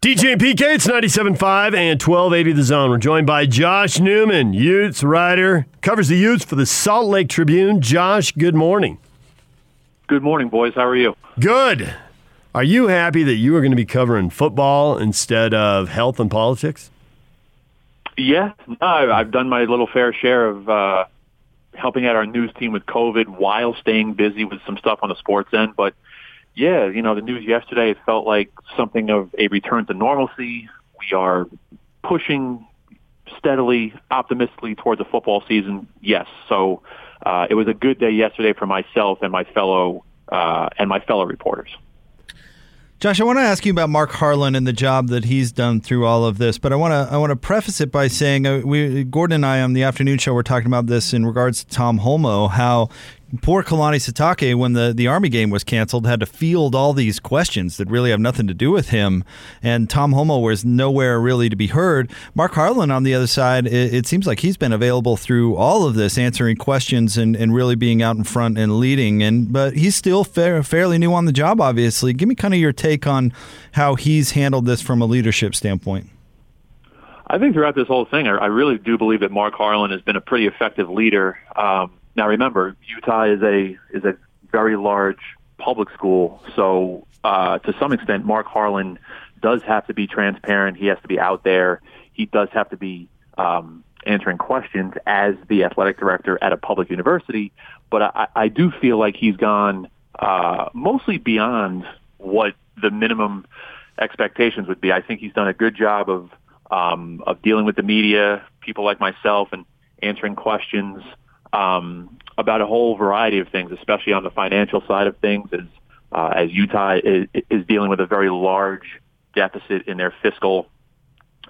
DJ and PK, it's 97.5 and 1280 The Zone. We're joined by Josh Newman, Utes writer, covers the Utes for the Salt Lake Tribune. Josh, good morning. Good morning, boys. How are you? Good. Are you happy that you are going to be covering football instead of health and politics? Yeah, no, I've done my little fair share of uh, helping out our news team with COVID while staying busy with some stuff on the sports end. But yeah, you know, the news yesterday, it felt like something of a return to normalcy. We are pushing steadily, optimistically towards a football season. Yes. So uh, it was a good day yesterday for myself and my fellow uh, and my fellow reporters. Josh, I want to ask you about Mark Harlan and the job that he's done through all of this, but I want to I want to preface it by saying uh, we Gordon and I on the afternoon show were talking about this in regards to Tom Holmoe, how poor Kalani Sitake, when the, the Army game was canceled, had to field all these questions that really have nothing to do with him. And Tom Holmoe was nowhere really to be heard. Mark Harlan, on the other side, it, it seems like he's been available through all of this, answering questions and, and really being out in front and leading. And But he's still fair, fairly new on the job, obviously. Give me kind of your take on how he's handled this from a leadership standpoint. I think throughout this whole thing, I really do believe that Mark Harlan has been a pretty effective leader. Um, now remember, Utah is a is a very large public school, so uh, to some extent, Mark Harlan does have to be transparent. He has to be out there. He does have to be um, answering questions as the athletic director at a public university. But I, I do feel like he's gone uh, mostly beyond what the minimum expectations would be. I think he's done a good job of um, of dealing with the media, people like myself, and answering questions um, about a whole variety of things, especially on the financial side of things, as uh, as Utah is, is dealing with a very large deficit in their fiscal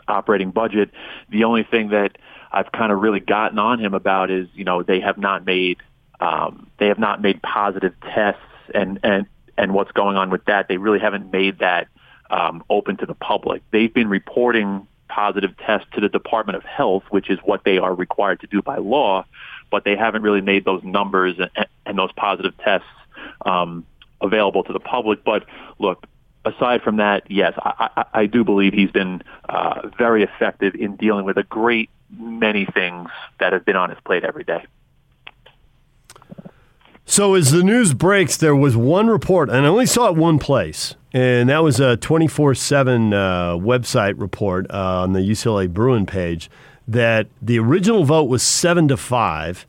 operating budget. The only thing that I've kind of really gotten on him about is, you know, they have not made um, they have not made positive tests and and and what's going on with that. They really haven't made that um, open to the public. They've been reporting positive tests to the Department of Health, which is what they are required to do by law but they haven't really made those numbers and, and those positive tests um, available to the public. But look, aside from that, yes, I, I, I do believe he's been uh, very effective in dealing with a great many things that have been on his plate every day. So as the news breaks, there was one report, and I only saw it one place, and that was a 24-7 uh, website report uh, on the UCLA Bruin page that the original vote was seven to five.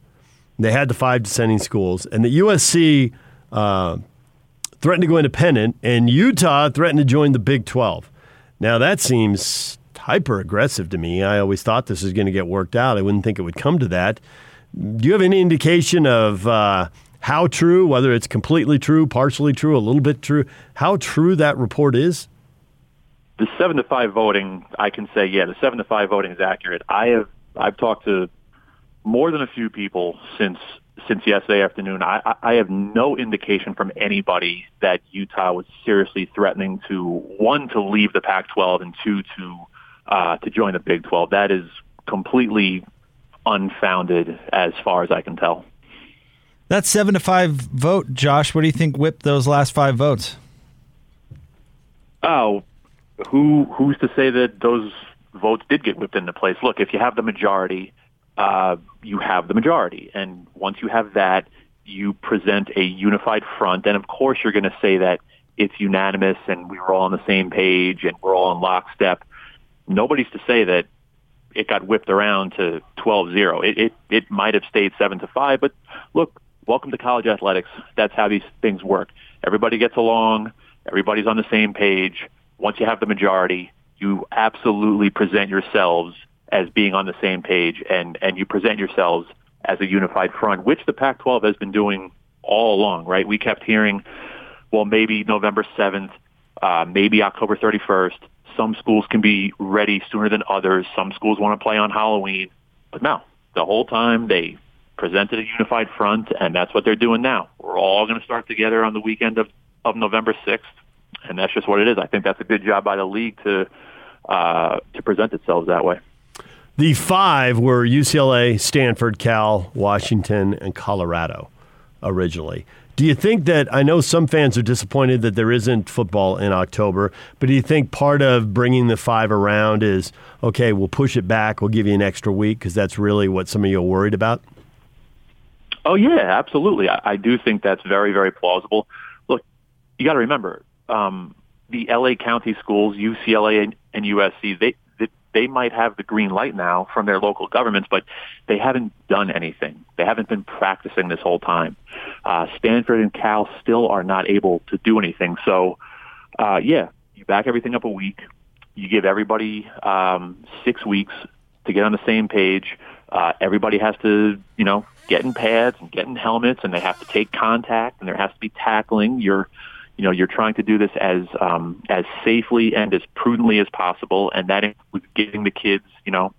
They had the five dissenting schools, and the USC uh, threatened to go independent, and Utah threatened to join the Big 12. Now, that seems hyper aggressive to me. I always thought this was going to get worked out. I wouldn't think it would come to that. Do you have any indication of uh, how true, whether it's completely true, partially true, a little bit true, how true that report is? The seven to five voting, I can say, yeah, the seven to five voting is accurate. I have I've talked to more than a few people since since yesterday afternoon. I, I have no indication from anybody that Utah was seriously threatening to one to leave the Pac-12 and two to uh, to join the Big 12. That is completely unfounded, as far as I can tell. That seven to five vote, Josh. What do you think whipped those last five votes? Oh, who who's to say that those votes did get whipped into place? Look, if you have the majority, uh, you have the majority, and once you have that, you present a unified front. And of course, you're going to say that it's unanimous and we were all on the same page and we're all in lockstep. Nobody's to say that it got whipped around to 12-0. It, it, it might have stayed 7 to 5, but look, welcome to college athletics. That's how these things work. Everybody gets along. Everybody's on the same page once you have the majority, you absolutely present yourselves as being on the same page and, and you present yourselves as a unified front, which the Pac-12 has been doing all along, right? We kept hearing, well, maybe November 7th, uh, maybe October 31st. Some schools can be ready sooner than others. Some schools want to play on Halloween. But no, the whole time they presented a unified front, and that's what they're doing now. We're all going to start together on the weekend of, of November 6th and that's just what it is. I think that's a good job by the league to uh, to present itself that way. The five were UCLA, Stanford, Cal, Washington, and Colorado originally. Do you think that I know some fans are disappointed that there isn't football in October, but do you think part of bringing the five around is okay? We'll push it back. We'll give you an extra week because that's really what some of you are worried about. Oh yeah, absolutely. I, I do think that's very, very plausible. Look, you got to remember um, the LA County schools, UCLA and, USC. They, they they might have the green light now from their local governments, but they haven't done anything. They haven't been practicing this whole time. Uh, Stanford and Cal still are not able to do anything. So, uh, yeah, you back everything up a week. You give everybody um, six weeks to get on the same page. Uh, everybody has to, you know, get in pads and get in helmets, and they have to take contact, and there has to be tackling. You're, you know, you're trying to do this as um, as safely and as prudently as possible, and that includes getting the kids, you know,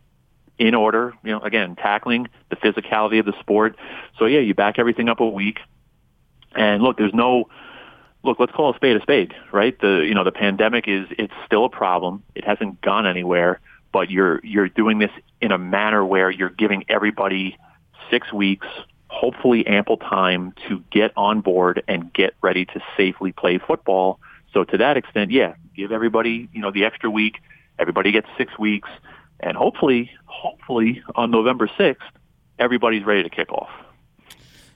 in order. You know, again, tackling the physicality of the sport. So yeah, you back everything up a week, and look, there's no. Look, let's call a spade a spade, right? The you know the pandemic is it's still a problem. It hasn't gone anywhere, but you're you're doing this in a manner where you're giving everybody six weeks, hopefully ample time to get on board and get ready to safely play football. So to that extent, yeah, give everybody, you know, the extra week. Everybody gets six weeks. And hopefully, hopefully on November 6th, everybody's ready to kick off.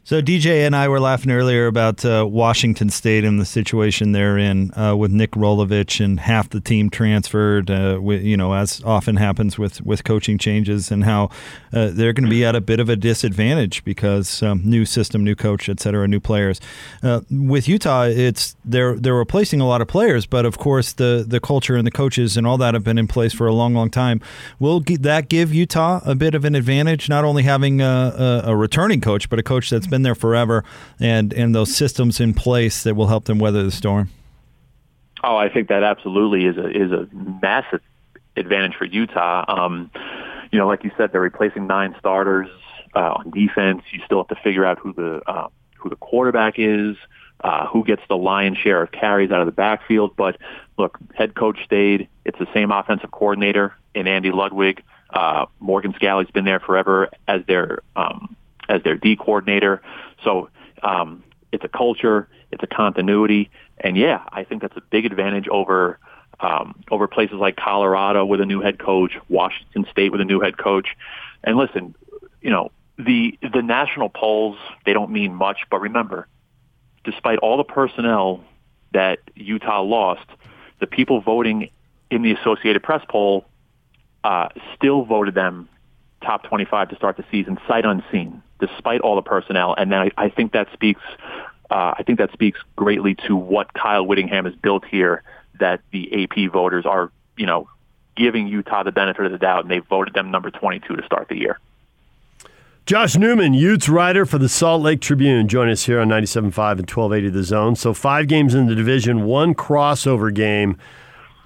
So DJ and I were laughing earlier about uh, Washington State and the situation they're in uh, with Nick Rolovich and half the team transferred. Uh, with, you know, as often happens with with coaching changes, and how uh, they're going to be at a bit of a disadvantage because um, new system, new coach, et cetera, new players. Uh, with Utah, it's they're they're replacing a lot of players, but of course the the culture and the coaches and all that have been in place for a long, long time. Will that give Utah a bit of an advantage, not only having a, a, a returning coach, but a coach that's been been there forever, and and those systems in place that will help them weather the storm? Oh, I think that absolutely is a is a massive advantage for Utah. Um, you know, like you said, they're replacing nine starters uh, on defense. You still have to figure out who the uh, who the quarterback is, uh, who gets the lion's share of carries out of the backfield. But look, head coach stayed. It's the same offensive coordinator in Andy Ludwig. Uh, Morgan Scalley's been there forever as their um, as their D coordinator. So um, it's a culture, it's a continuity, and yeah, I think that's a big advantage over um, over places like Colorado with a new head coach, Washington State with a new head coach. And listen, you know the the national polls they don't mean much, but remember, despite all the personnel that Utah lost, the people voting in the Associated Press poll uh, still voted them top 25 to start the season, sight unseen despite all the personnel. And then I, I think that speaks, uh, I think that speaks greatly to what Kyle Whittingham has built here. That the AP voters are, you know, giving Utah the benefit of the doubt, and they voted them number 22 to start the year. Josh Newman, Utes writer for the Salt Lake Tribune, join us here on 97.5 and 1280 The Zone. So five games in the division, one crossover game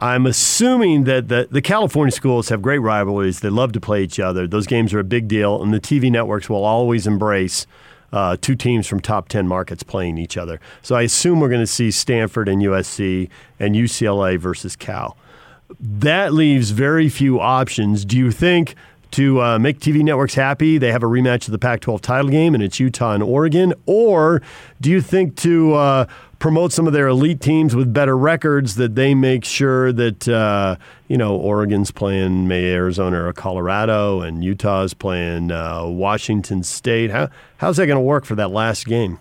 I'm assuming that the, the California schools have great rivalries. They love to play each other. Those games are a big deal, and the TV networks will always embrace uh, two teams from top 10 markets playing each other. So I assume we're going to see Stanford and USC and UCLA versus Cal. That leaves very few options. Do you think to uh, make TV networks happy, they have a rematch of the Pac 12 title game and it's Utah and Oregon? Or do you think to uh, promote some of their elite teams with better records that they make sure that uh, you know Oregon's playing May Arizona or Colorado and Utah's playing uh, Washington State. How how's that going to work for that last game?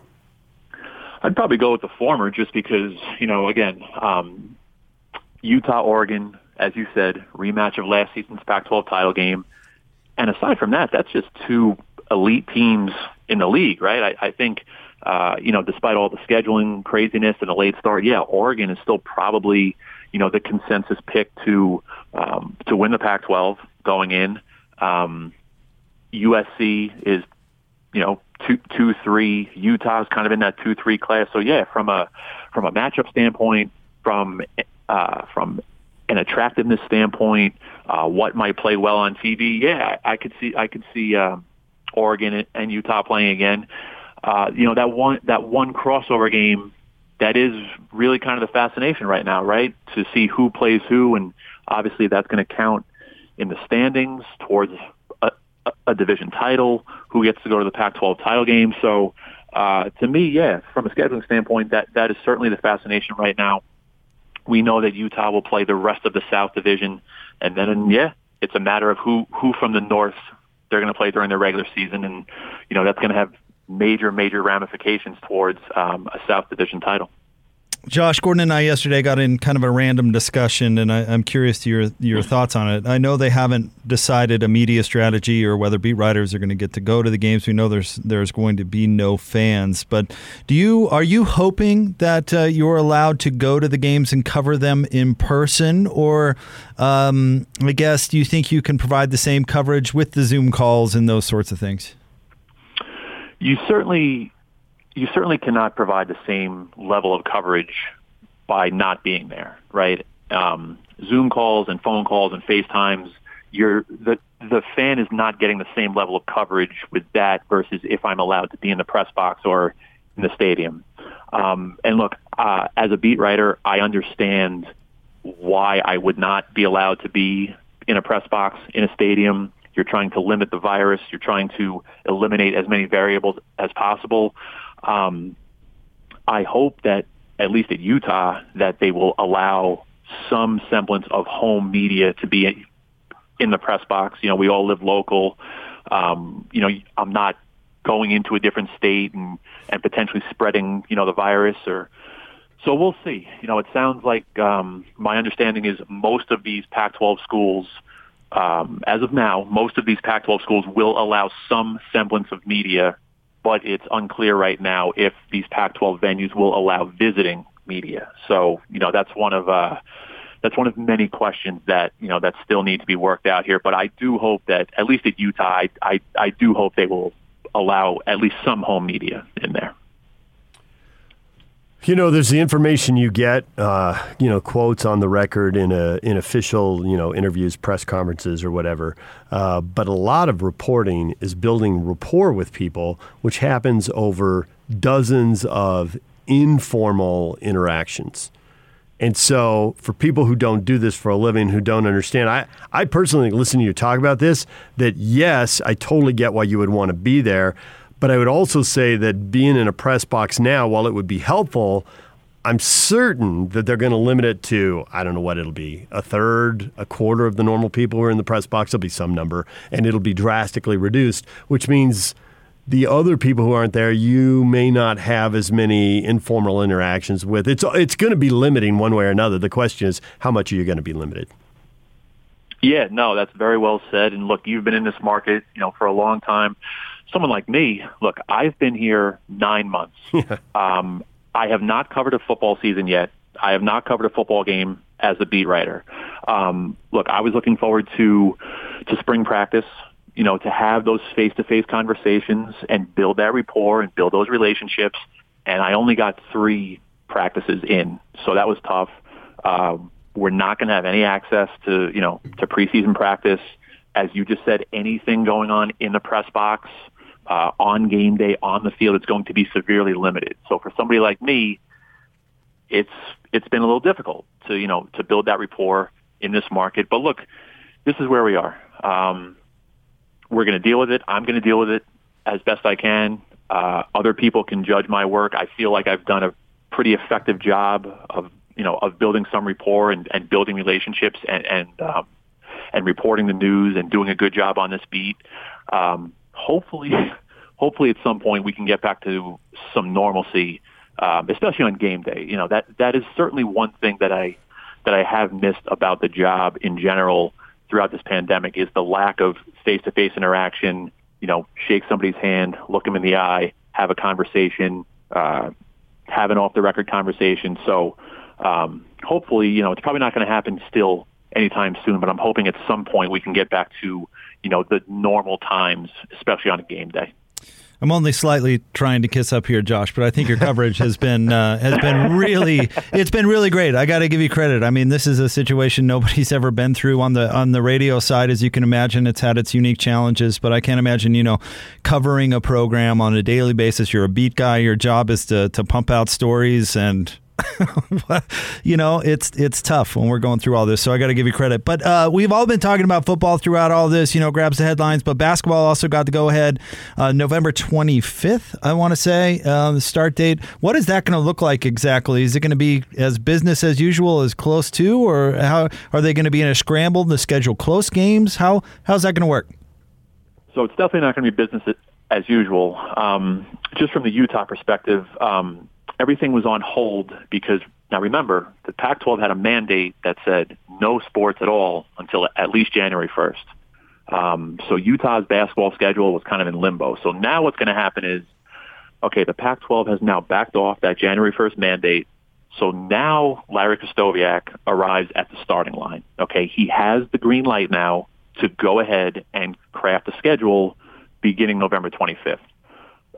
I'd probably go with the former, just because you know again um, Utah Oregon, as you said, rematch of last season's Pac-12 title game, and aside from that, that's just two elite teams in the league, right? I, I think uh, you know, despite all the scheduling craziness and a late start, yeah, Oregon is still probably, you know, the consensus pick to um, to win the Pac-12 going in. Um, USC is, you know, two, two, three. Utah's kind of in that two, three class. So yeah, from a from a matchup standpoint, from uh, from an attractiveness standpoint, uh, what might play well on TV? Yeah, I could see I could see uh, Oregon and Utah playing again uh, you know that one that one crossover game that is really kind of the fascination right now, right? To see who plays who, and obviously that's going to count in the standings towards a, a division title. Who gets to go to the Pac-12 title game? So uh, to me, yeah, from a scheduling standpoint, that that is certainly the fascination right now. We know that Utah will play the rest of the South Division, and then yeah, it's a matter of who who from the North they're going to play during the regular season, and you know that's going to have major major ramifications towards um, a South Division title. Josh Gordon and I yesterday got in kind of a random discussion, and I, am curious to your your thoughts on it. I know they haven't decided a media strategy or whether beat writers are going to get to go to the games. We know there's there's going to be no fans, but do you are you hoping that uh, you're allowed to go to the games and cover them in person, or um, I guess do you think you can provide the same coverage with the Zoom calls and those sorts of things? You certainly you certainly cannot provide the same level of coverage by not being there, right? Um, Zoom calls and phone calls and FaceTimes, you're the the fan is not getting the same level of coverage with that versus if I'm allowed to be in the press box or in the stadium. Um, and look, uh, as a beat writer, I understand why I would not be allowed to be in a press box in a stadium. You're trying to limit the virus. You're trying to eliminate as many variables as possible. Um, I hope that at least at Utah that they will allow some semblance of home media to be in the press box. You know, we all live local. Um, you know, I'm not going into a different state and, and potentially spreading, you know, the virus or, so we'll see. You know, it sounds like um, my understanding is most of these Pac-12 schools, um, as of now, most of these Pac-12 schools will allow some semblance of media but it's unclear right now if these Pac-12 venues will allow visiting media. So, you know, that's one of uh, that's one of many questions that you know that still need to be worked out here. But I do hope that at least at Utah, I I, I do hope they will allow at least some home media in there. You know, there's the information you get, uh, you know, quotes on the record in a in official, you know, interviews, press conferences, or whatever. Uh, but a lot of reporting is building rapport with people, which happens over dozens of informal interactions. And so, for people who don't do this for a living, who don't understand, I, I personally listen to you talk about this. That yes, I totally get why you would want to be there. But I would also say that being in a press box now, while it would be helpful, I'm certain that they're going to limit it to, I don't know what it'll be, a third, a quarter of the normal people who are in the press box. There'll be some number, and it'll be drastically reduced, which means the other people who aren't there, you may not have as many informal interactions with. It's, it's going to be limiting one way or another. The question is, how much are you going to be limited? Yeah, no, that's very well said. And look, you've been in this market, you know, for a long time someone like me, look, I've been here nine months. um, I have not covered a football season yet. I have not covered a football game as a beat writer. Um, look, I was looking forward to to spring practice. You know, to have those face-to-face conversations and build that rapport and build those relationships. And I only got three practices in, so that was tough. Um, we're not going to have any access to you know to preseason practice, as you just said. Anything going on in the press box uh, on game day on the field, it's going to be severely limited. So for somebody like me, it's it's been a little difficult to you know to build that rapport in this market. But look, this is where we are. Um, we're going to deal with it. I'm going to deal with it as best I can. Uh, other people can judge my work. I feel like I've done a pretty effective job of you know of building some rapport and, and building relationships and and um, and reporting the news and doing a good job on this beat. Um, hopefully, hopefully at some point we can get back to some normalcy, um, especially on game day. You know that that is certainly one thing that I that I have missed about the job in general throughout this pandemic is the lack of face-to-face interaction. You know, shake somebody's hand, look them in the eye, have a conversation, uh, have an off-the-record conversation. So um, hopefully, you know, it's probably not going to happen still anytime soon, but I'm hoping at some point we can get back to you know the normal times, especially on a game day. I'm only slightly trying to kiss up here, Josh, but I think your coverage has been uh, has been really it's been really great. I got to give you credit. I mean, this is a situation nobody's ever been through on the on the radio side, as you can imagine. It's had its unique challenges, but I can't imagine you know covering a program on a daily basis. You're a beat guy. Your job is to to pump out stories and you know, it's it's tough when we're going through all this. So I got to give you credit. But uh, we've all been talking about football throughout all this. You know, grabs the headlines. But basketball also got the go ahead uh, November 25th. I want to say uh, the start date. What is that going to look like exactly? Is it going to be as business as usual, as close to, or how are they going to be in a scramble to schedule close games? How how's that going to work? So it's definitely not going to be business as usual. Um, just from the Utah perspective. Um, everything was on hold because now remember the Pac-12 had a mandate that said no sports at all until at least January 1st. Um, so Utah's basketball schedule was kind of in limbo. So now what's going to happen is, okay, the Pac-12 has now backed off that January 1st mandate. So now Larry Krystkowiak arrives at the starting line. Okay, he has the green light now to go ahead and craft a schedule beginning November 25th.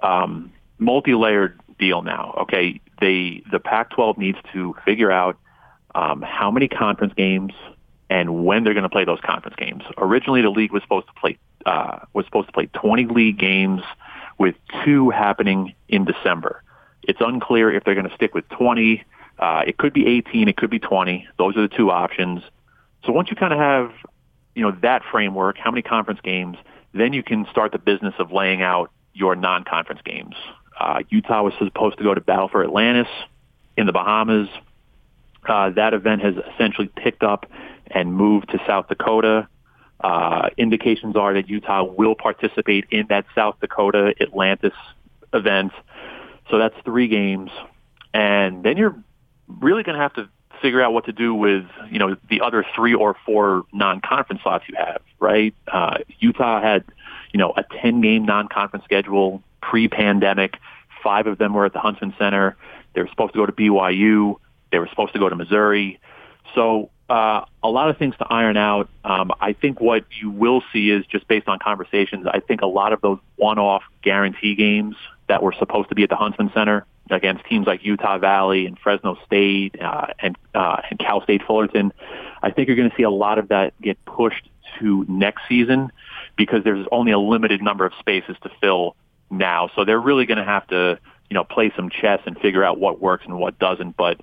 Um, multi-layered deal now. Okay, they the Pac-12 needs to figure out um, how many conference games and when they're going to play those conference games. Originally, the league was supposed to play uh, was supposed to play 20 league games, with two happening in December. It's unclear if they're going to stick with 20. Uh, it could be 18. It could be 20. Those are the two options. So once you kind of have, you know, that framework, how many conference games, then you can start the business of laying out your non-conference games. Uh, Utah was supposed to go to Battle for Atlantis in the Bahamas. Uh, that event has essentially picked up and moved to South Dakota. Uh, indications are that Utah will participate in that South Dakota Atlantis event. So that's three games. And then you're really going to have to figure out what to do with, you know, the other three or four non-conference slots you have, right? Uh, Utah had, you know, a 10-game non-conference schedule pre-pandemic. Five of them were at the Huntsman Center. They were supposed to go to BYU. They were supposed to go to Missouri. So uh, a lot of things to iron out. Um, I think what you will see is just based on conversations. I think a lot of those one-off guarantee games that were supposed to be at the Huntsman Center against teams like Utah Valley and Fresno State uh, and uh, and Cal State Fullerton, I think you're going to see a lot of that get pushed to next season because there's only a limited number of spaces to fill now. So they're really going to have to, you know, play some chess and figure out what works and what doesn't. But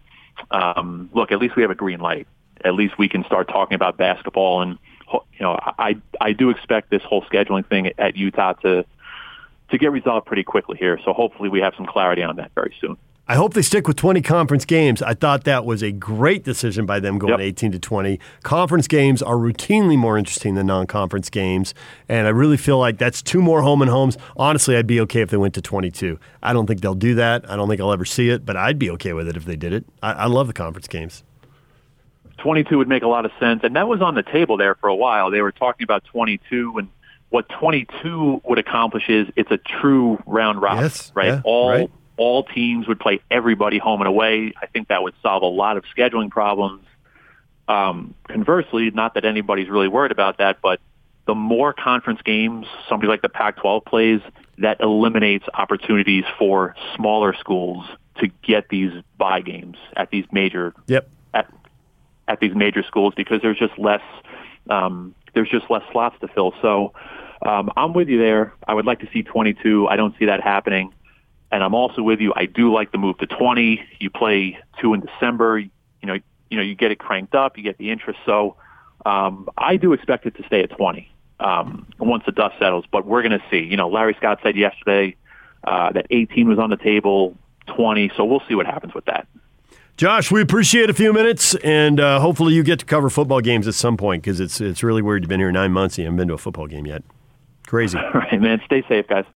um, look, at least we have a green light. At least we can start talking about basketball. And you know, I I do expect this whole scheduling thing at Utah to to get resolved pretty quickly here. So hopefully we have some clarity on that very soon. I hope they stick with 20 conference games. I thought that was a great decision by them going yep. 18 to 20. Conference games are routinely more interesting than non conference games. And I really feel like that's two more home and homes. Honestly, I'd be okay if they went to 22. I don't think they'll do that. I don't think I'll ever see it, but I'd be okay with it if they did it. I, I love the conference games. 22 would make a lot of sense. And that was on the table there for a while. They were talking about 22 and what 22 would accomplish is it's a true round robin, yes, right? Yeah, all right all teams would play everybody home and away. I think that would solve a lot of scheduling problems. Um, conversely, not that anybody's really worried about that, but the more conference games somebody like the Pac-12 plays, that eliminates opportunities for smaller schools to get these buy games at these major yep. at at these major schools because there's just less um, there's just less slots to fill. So um, I'm with you there. I would like to see 22. I don't see that happening. And I'm also with you. I do like the move to 20. You play two in December. You know, you know, you get it cranked up. You get the interest. So um, I do expect it to stay at 20 um, once the dust settles. But we're going to see. You know, Larry Scott said yesterday uh, that 18 was on the table, 20. So we'll see what happens with that. Josh, we appreciate a few minutes, and uh, hopefully you get to cover football games at some point because it's it's really weird. You've been here nine months and you haven't been to a football game yet. Crazy. All right, man. Stay safe, guys.